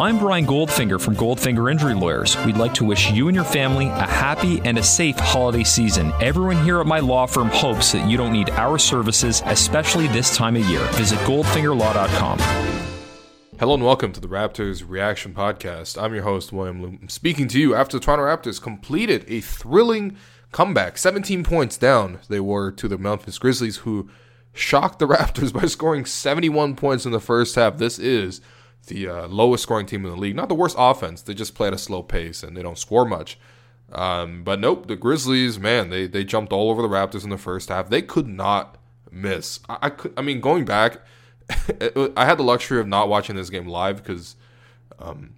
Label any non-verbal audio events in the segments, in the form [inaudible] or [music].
I'm Brian Goldfinger from Goldfinger Injury Lawyers. We'd like to wish you and your family a happy and a safe holiday season. Everyone here at my law firm hopes that you don't need our services, especially this time of year. Visit goldfingerlaw.com. Hello and welcome to the Raptors Reaction Podcast. I'm your host, William Lou, speaking to you after the Toronto Raptors completed a thrilling comeback. 17 points down they were to the Memphis Grizzlies, who shocked the [laughs] Raptors by scoring 71 points in the first half. This is the uh, lowest scoring team in the league. Not the worst offense. They just play at a slow pace and they don't score much. Um, but nope, the Grizzlies, man, they they jumped all over the Raptors in the first half. They could not miss. I, I could. I mean, going back, [laughs] I had the luxury of not watching this game live because um,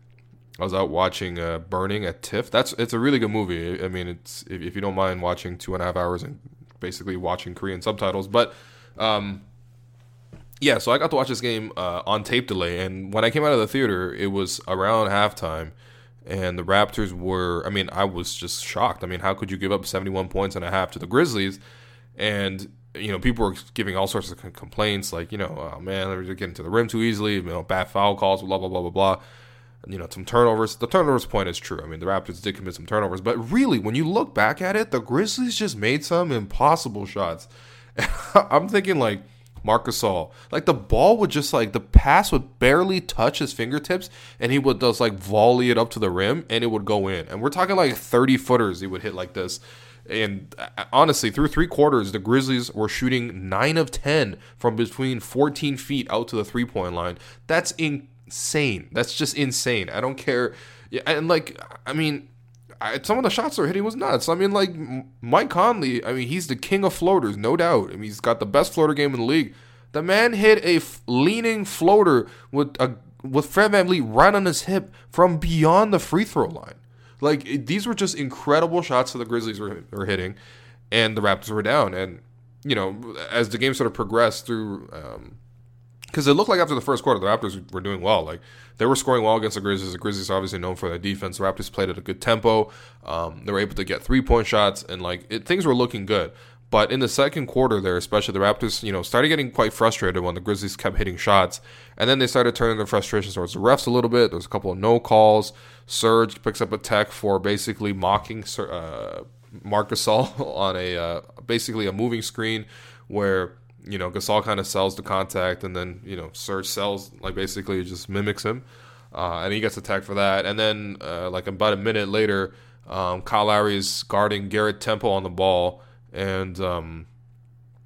I was out watching uh, Burning at TIFF. That's it's a really good movie. I mean, it's if, if, you don't mind watching two and a half hours and basically watching Korean subtitles, but. Um, yeah, so I got to watch this game uh, on tape delay, and when I came out of the theater, it was around halftime, and the Raptors were. I mean, I was just shocked. I mean, how could you give up 71 points and a half to the Grizzlies? And you know, people were giving all sorts of complaints, like you know, oh man, they're getting to the rim too easily. You know, bad foul calls, blah blah blah blah blah. You know, some turnovers. The turnovers point is true. I mean, the Raptors did commit some turnovers, but really, when you look back at it, the Grizzlies just made some impossible shots. [laughs] I'm thinking like Marc Gasol. Like the ball would just like the pass would barely touch his fingertips, and he would just like volley it up to the rim, and it would go in. And we're talking like thirty footers he would hit like this. And uh, honestly, through three quarters, the Grizzlies were shooting nine of ten from between fourteen feet out to the three point line. That's insane. That's just insane. I don't care. And like I mean, I, some of the shots they're hitting was nuts. I mean, like Mike Conley. I mean, he's the king of floaters, no doubt. I mean, he's got the best floater game in the league. The man hit a f- leaning floater with a with Fred VanVleet right on his hip from beyond the free throw line. Like it, these were just incredible shots that the Grizzlies were, were hitting, and the Raptors were down. And you know, as the game sort of progressed through. Um, because it looked like after the first quarter, the Raptors were doing well. Like they were scoring well against the Grizzlies. The Grizzlies are obviously known for their defense. The Raptors played at a good tempo. Um, they were able to get three point shots, and like it, things were looking good. But in the second quarter, there, especially the Raptors, you know, started getting quite frustrated when the Grizzlies kept hitting shots, and then they started turning their frustrations towards the refs a little bit. There was a couple of no calls. Serge picks up a tech for basically mocking uh, Marc [laughs] on a uh, basically a moving screen where you know, Gasol kind of sells the contact, and then you know, Serge sells like basically just mimics him, uh, and he gets attacked for that. And then uh, like about a minute later, um, Kyle Lowry is guarding Garrett Temple on the ball, and um,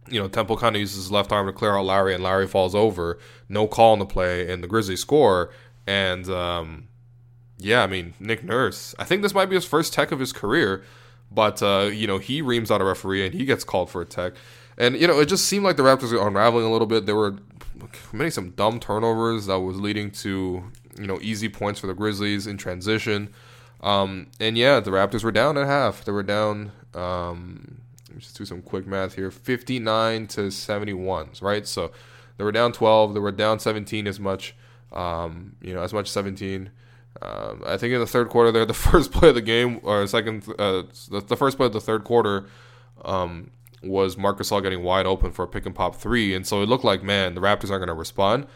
you know, Temple kind of uses his left arm to clear out Lowry, and Lowry falls over. No call on the play, and the Grizzlies score. And um, yeah, I mean, Nick Nurse. I think this might be his first tech of his career, but uh, you know, he reams out a referee and he gets called for a tech. And you know, it just seemed like the Raptors were unraveling a little bit. They were committing some dumb turnovers that was leading to you know easy points for the Grizzlies in transition. Um, and yeah, the Raptors were down at half. They were down. Um, let me just do some quick math here: fifty-nine to seventy-one. Right, so they were down twelve. They were down seventeen as much. Um, you know, as much seventeen. Um, I think in the third quarter, they're the [laughs] first play of the game, or second, uh, the, the, first play of the third quarter. Um, was Marc Gasol getting wide open for a pick and pop three, and so it looked like, man, the Raptors aren't going to respond.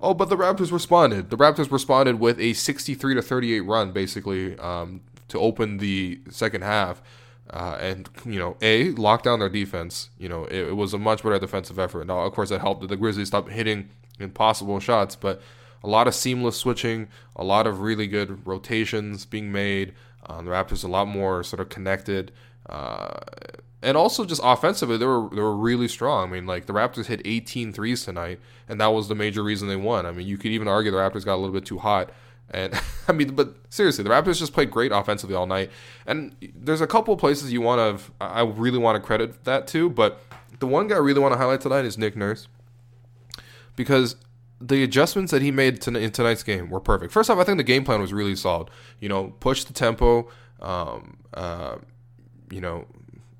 Oh, but the Raptors responded. The Raptors responded with a 63 to 38 run, basically, um, to open the second half. Uh, and you know, a lock down their defense. You know, it, it was a much better defensive effort. Now, of course, it helped that the Grizzlies stopped hitting impossible shots, but a lot of seamless switching, a lot of really good rotations being made. Um, the Raptors a lot more sort of connected. Uh, and also just offensively, they were they were really strong. I mean, like the Raptors hit 18 threes tonight, and that was the major reason they won. I mean, you could even argue the Raptors got a little bit too hot. And [laughs] I mean, but seriously, the Raptors just played great offensively all night. And there's a couple places you want to, I really want to credit that to. But the one guy I really want to highlight tonight is Nick Nurse, because the adjustments that he made to, in tonight's game were perfect. First off, I think the game plan was really solid. You know, push the tempo, um, uh, you know,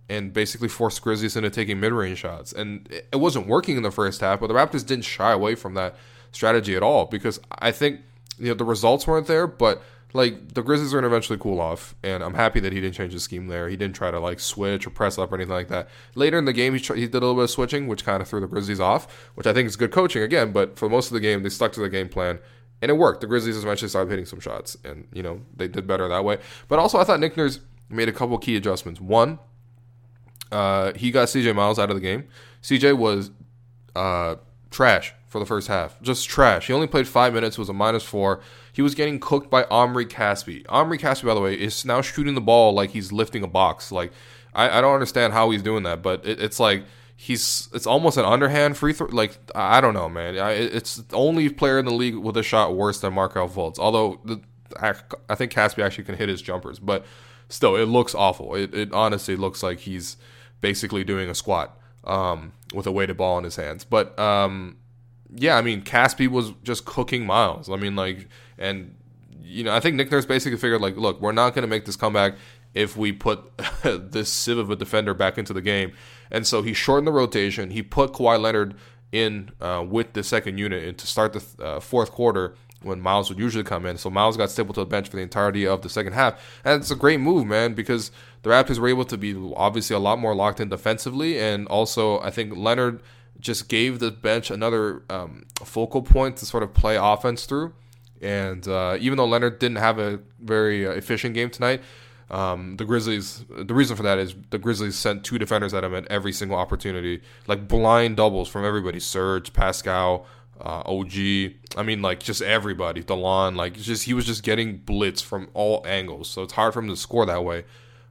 and basically forced Grizzlies into taking mid-range shots. And it wasn't working in the first half, but the Raptors didn't shy away from that strategy at all because I think you know the results weren't there, but like the Grizzlies are gonna eventually cool off, and I'm happy that he didn't change the scheme there. He didn't try to like switch or press up or anything like that. Later in the game, he, he did a little bit of switching, which kind of threw the Grizzlies off, which I think is good coaching again. But for most of the game, they stuck to the game plan, and it worked. The Grizzlies eventually started hitting some shots, and you know they did better that way. But also, I thought Nick Nurse made a couple key adjustments. One, uh, he got CJ Miles out of the game. CJ was uh, trash for the first half, just trash. He only played five minutes, was a minus four. He was getting cooked by Omri Caspi. Omri Caspi, by the way, is now shooting the ball like he's lifting a box. Like I, I don't understand how he's doing that, but it, it's like he's it's almost an underhand free throw. Like I don't know, man. I, it's the only player in the league with a shot worse than Markelle Fultz. Although the, I, I think Caspi actually can hit his jumpers, but still, it looks awful. It, it honestly looks like he's basically doing a squat um, with a weighted ball in his hands. But um, yeah, I mean, Caspi was just cooking Miles. I mean, like, and you know, I think Nick Nurse basically figured like, look, we're not going to make this comeback if we put [laughs] this sieve of a defender back into the game. And so he shortened the rotation. He put Kawhi Leonard in uh, with the second unit and to start the uh, fourth quarter when Miles would usually come in. So Miles got stapled to the bench for the entirety of the second half. And it's a great move, man, because the Raptors were able to be obviously a lot more locked in defensively. And also, I think Leonard just gave the bench another um, focal point to sort of play offense through. And uh, even though Leonard didn't have a very uh, efficient game tonight, um, the Grizzlies. The reason for that is the Grizzlies sent two defenders at him at every single opportunity, like blind doubles from everybody: Serge, Pascal, uh, OG. I mean, like just everybody. Delon, like just he was just getting blitz from all angles, so it's hard for him to score that way.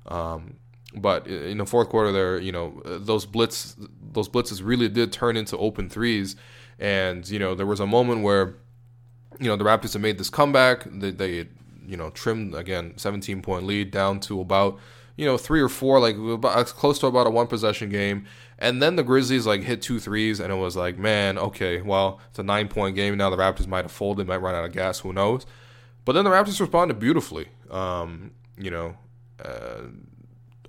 Um, but in the fourth quarter, there, you know, those blitz, those blitzes really did turn into open threes, and you know, there was a moment where, you know, the Raptors had made this comeback. They, they you know, trimmed again, 17 point lead down to about, you know, three or four, like about, close to about a one possession game. And then the Grizzlies like hit two threes, and it was like, man, okay, well, it's a nine point game now. The Raptors might have folded, might run out of gas, who knows? But then the Raptors responded beautifully. Um, you know, uh,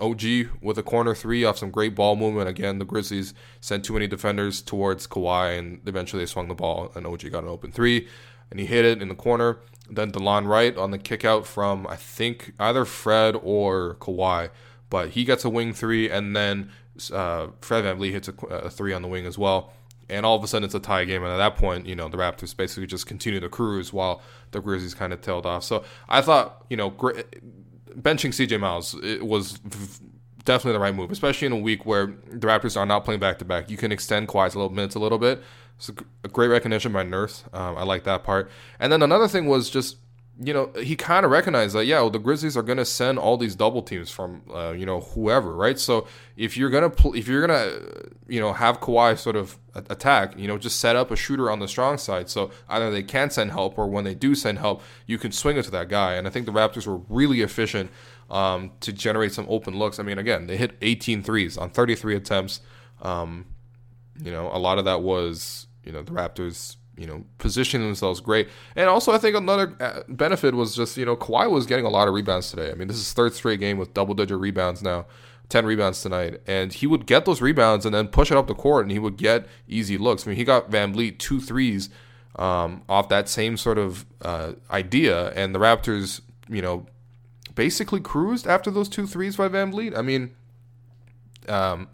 OG with a corner three off some great ball movement. Again, the Grizzlies sent too many defenders towards Kawhi, and eventually they swung the ball, and OG got an open three, and he hit it in the corner. Then Delon Wright on the kick out from I think either Fred or Kawhi, but he gets a wing three, and then uh, Fred VanVleet hits a, a, three on the wing as well. And all of a sudden it's a tie game, and at that point, you know, the Raptors basically just continue to cruise while the Grizzlies kind of tailed off. So I thought, you know, benching CJ Miles was definitely the right move, especially in a week where the Raptors are not playing back to back. You can extend Kawhi's little minutes a little bit. It's a great recognition by Nurse. Um, I like that part. And then another thing was just you know, he kind of recognized that, yeah, well, the Grizzlies are going to send all these double teams from, uh, you know, whoever, right? So if you're going to, pl- if you're going to, you know, have Kawhi sort of attack, you know, just set up a shooter on the strong side. So either they can send help or when they do send help, you can swing it to that guy. And I think the Raptors were really efficient um, to generate some open looks. I mean, again, they hit 18 threes on 33 attempts. Um, you know, a lot of that was, you know, the Raptors you know, positioning themselves great. And also, I think another uh, benefit was just, you know, Kawhi was getting a lot of rebounds today. I mean, this is third straight game with double digit rebounds now, 10 rebounds tonight. And he would get those rebounds and then push it up the court and he would get easy looks. I mean, he got VanVleet two threes um, off that same sort of uh, idea. And the Raptors, you know, basically cruised after those two threes by VanVleet. I mean, um,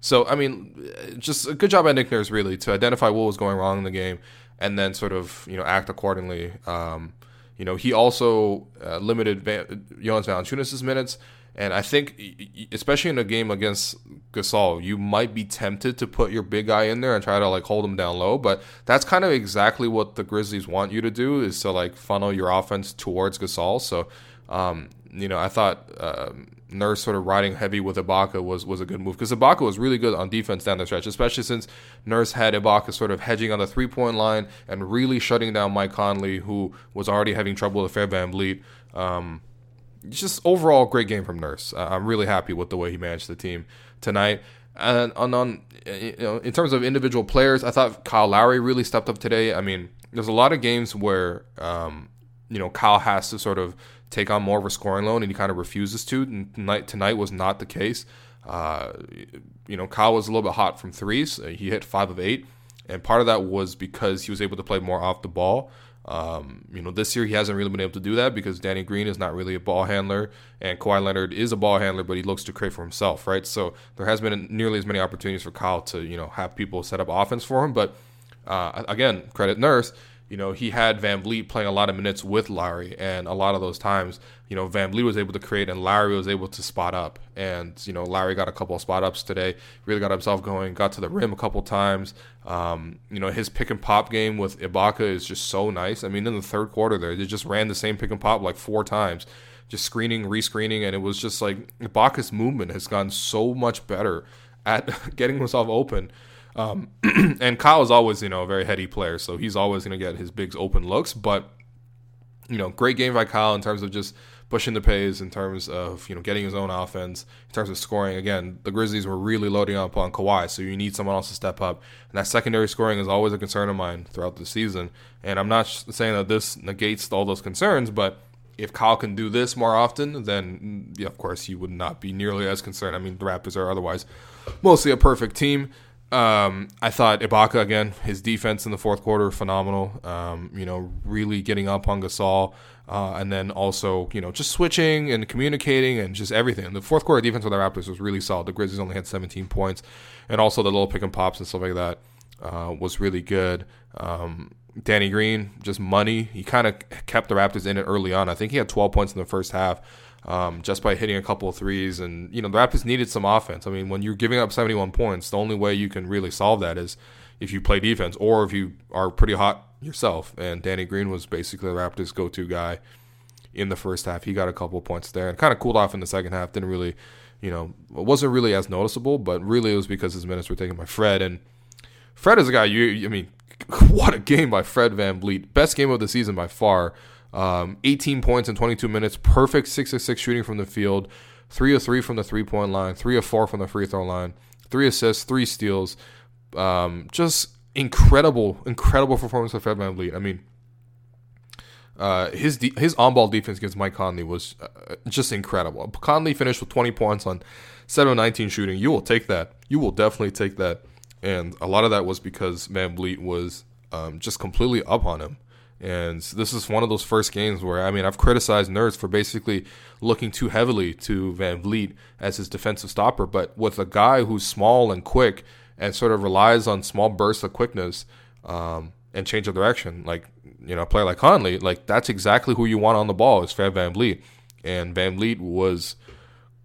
so I mean, just a good job by Nick Nurse really to identify what was going wrong in the game and then sort of you know act accordingly. Um, you know, he also uh, limited Van- Jonas Valanciunas' minutes, and I think, especially in a game against Gasol, you might be tempted to put your big guy in there and try to like hold him down low. But that's kind of exactly what the Grizzlies want you to do is to like funnel your offense towards Gasol. So, um, you know, I thought. Um, Nurse sort of riding heavy with Ibaka was was a good move because Ibaka was really good on defense down the stretch, especially since Nurse had Ibaka sort of hedging on the three point line and really shutting down Mike Conley, who was already having trouble with Fred VanVleet. Um, just overall great game from Nurse. Uh, I'm really happy with the way he managed the team tonight. And on, on you know, in terms of individual players, I thought Kyle Lowry really stepped up today. I mean, there's a lot of games where um, you know Kyle has to sort of take on more of a scoring loan, and he kind of refuses to. And tonight, tonight was not the case. Uh, you know, Kyle was a little bit hot from threes. He hit five of eight, and part of that was because he was able to play more off the ball. Um, you know, this year he hasn't really been able to do that because Danny Green is not really a ball handler, and Kawhi Leonard is a ball handler, but he looks to create for himself, right? So there has been nearly as many opportunities for Kyle to, you know, have people set up offense for him. But uh, again, credit Nurse, you know, he had VanVleet playing a lot of minutes with Lowry, and a lot of those times, you know, VanVleet was able to create and Lowry was able to spot up. And, you know, Lowry got a couple of spot ups today, really got himself going, got to the rim a couple times. Um, you know, his pick and pop game with Ibaka is just so nice. I mean, in the third quarter there, they just ran the same pick and pop like four times, just screening, rescreening, and it was just like Ibaka's movement has gotten so much better at [laughs] getting himself open. Um, [clears throat] and Kyle is always, you know, a very heady player, so he's always going to get his bigs open looks. But you know, great game by Kyle in terms of just pushing the pace, in terms of you know getting his own offense, in terms of scoring. Again, the Grizzlies were really loading up on Kawhi, so you need someone else to step up. And that secondary scoring is always a concern of mine throughout the season. And I'm not saying that this negates all those concerns, but if Kyle can do this more often, then yeah, of course you would not be nearly as concerned. I mean, the Raptors are otherwise mostly a perfect team. Um, I thought Ibaka again, his defense in the fourth quarter phenomenal. Um, you know, really getting up on Gasol, uh, and then also you know just switching and communicating and just everything. The fourth quarter defense of the Raptors was really solid. The Grizzlies only had 17 points, and also the little pick and pops and stuff like that uh, was really good. Um, Danny Green, just money. He kind of kept the Raptors in it early on. I think he had 12 points in the first half um, just by hitting a couple of threes. And, you know, the Raptors needed some offense. I mean, when you're giving up 71 points, the only way you can really solve that is if you play defense or if you are pretty hot yourself. And Danny Green was basically the Raptors' go to guy in the first half. He got a couple of points there and kind of cooled off in the second half. Didn't really, you know, wasn't really as noticeable, but really it was because his minutes were taken by Fred. And Fred is a guy, you, I mean, [laughs] what a game by Fred Van VanVleet. Best game of the season by far. Um, 18 points in 22 minutes, perfect 6 of 6 shooting from the field, 3 of 3 from the three point line, 3 of 4 from the free throw line, 3 assists, 3 steals. Um, just incredible, incredible performance of Fred VanVleet. I mean, uh, his de- his on ball defense against Mike Conley was uh, just incredible. Conley finished with 20 points on 7 of 19 shooting. You will take that. You will definitely take that. And a lot of that was because VanVleet was um, just completely up on him. And this is one of those first games where, I mean, I've criticized Nurse for basically looking too heavily to VanVleet as his defensive stopper. But with a guy who's small and quick and sort of relies on small bursts of quickness um, and change of direction, like, you know, a player like Conley, like, that's exactly who you want on the ball is Fred VanVleet. And VanVleet was,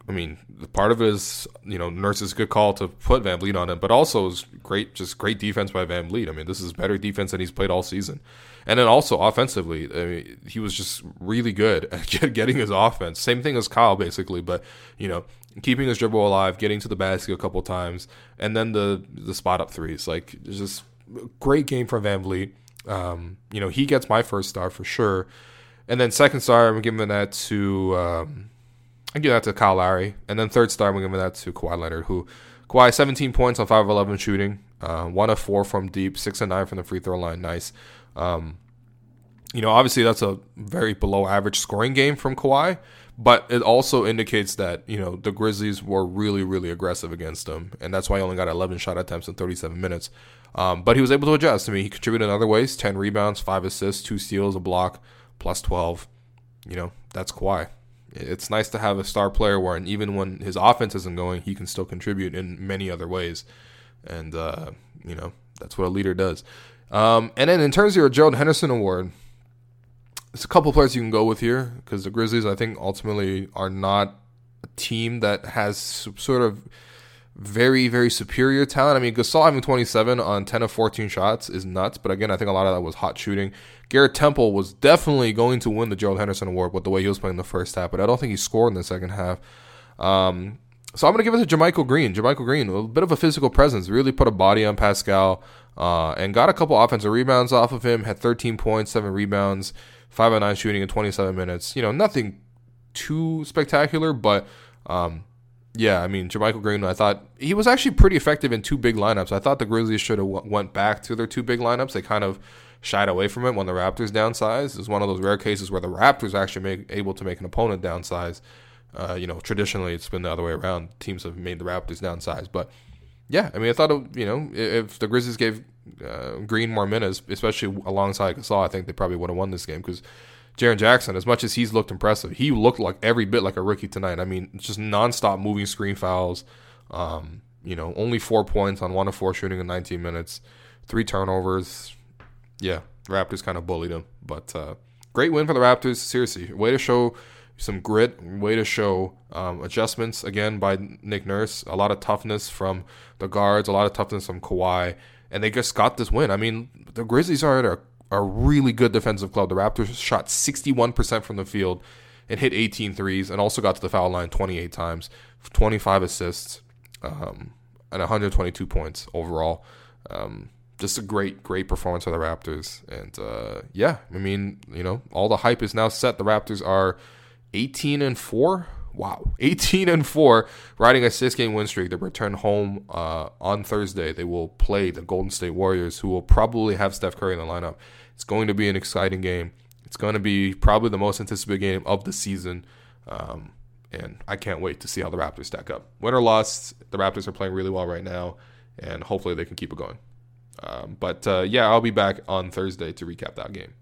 I mean, part of it is, you know, Nurse's good call to put VanVleet on him, but also is great, just great defense by VanVleet. I mean, this is better defense than he's played all season. And then also offensively, I mean, he was just really good [laughs] at getting his offense. Same thing as Kyle, basically, but you know, keeping his dribble alive, getting to the basket a couple times, and then the the spot up threes. Like, just great game from VanVleet. Um, you know, he gets my first star for sure. And then second star, I'm giving that to um, I give that to Kyle Lowry. And then third star, I'm giving that to Kawhi Leonard, who Kawhi 17 points on 5 of 11 shooting, uh, one of four from deep, six and nine from the free throw line. Nice. Um, you know, obviously that's a very below average scoring game from Kawhi, but it also indicates that you know the Grizzlies were really, really aggressive against him, and that's why he only got 11 shot attempts in 37 minutes. Um, but he was able to adjust. I mean, he contributed in other ways: 10 rebounds, five assists, two steals, a block, plus 12. You know, that's Kawhi. It's nice to have a star player where, even when his offense isn't going, he can still contribute in many other ways, and uh, you know that's what a leader does. Um, and then in terms of your Gerald Henderson Award, there's a couple players you can go with here because the Grizzlies, I think, ultimately are not a team that has sort of very, very superior talent. I mean, Gasol having 27 on 10 of 14 shots is nuts, but again, I think a lot of that was hot shooting. Garrett Temple was definitely going to win the Gerald Henderson Award with the way he was playing the first half, but I don't think he scored in the second half. Um, so I'm going to give it to JaMychal Green. JaMychal Green, a bit of a physical presence, really put a body on Pascal uh, and got a couple offensive rebounds off of him. Had 13 points, seven rebounds, five on nine shooting in 27 minutes. You know, nothing too spectacular, but um, yeah, I mean, JaMychal Green, I thought he was actually pretty effective in two big lineups. I thought the Grizzlies should have w- went back to their two big lineups. They kind of shied away from it when the Raptors downsized. It was one of those rare cases where the Raptors actually make, able to make an opponent downsize. Uh, you know, traditionally it's been the other way around. Teams have made the Raptors downsize, but yeah, I mean, I thought it, you know if the Grizzlies gave uh, Green more minutes, especially alongside Gasol, I think they probably would have won this game because Jaren Jackson, as much as he's looked impressive, he looked like every bit like a rookie tonight. I mean, just nonstop moving screen fouls. Um, you know, only four points on one of four shooting in 19 minutes, three turnovers. Yeah, Raptors kind of bullied him, but uh, great win for the Raptors. Seriously, way to show some grit, way to show um, adjustments again by Nick Nurse. A lot of toughness from the guards, a lot of toughness from Kawhi, and they just got this win. I mean, the Grizzlies are at a a really good defensive club. The Raptors shot 61% from the field and hit 18 threes and also got to the foul line 28 times, 25 assists, um, and 122 points overall. Um, just a great, great performance for the Raptors. And uh, yeah, I mean, you know, all the hype is now set. The Raptors are 18 and 4. Wow, [laughs] 18 and 4, riding a six game win streak. They return home uh, on Thursday. They will play the Golden State Warriors, who will probably have Steph Curry in the lineup. It's going to be an exciting game. It's going to be probably the most anticipated game of the season. Um, and I can't wait to see how the Raptors stack up. Win or loss, the Raptors are playing really well right now, and hopefully they can keep it going. Um, but uh, yeah, I'll be back on Thursday to recap that game.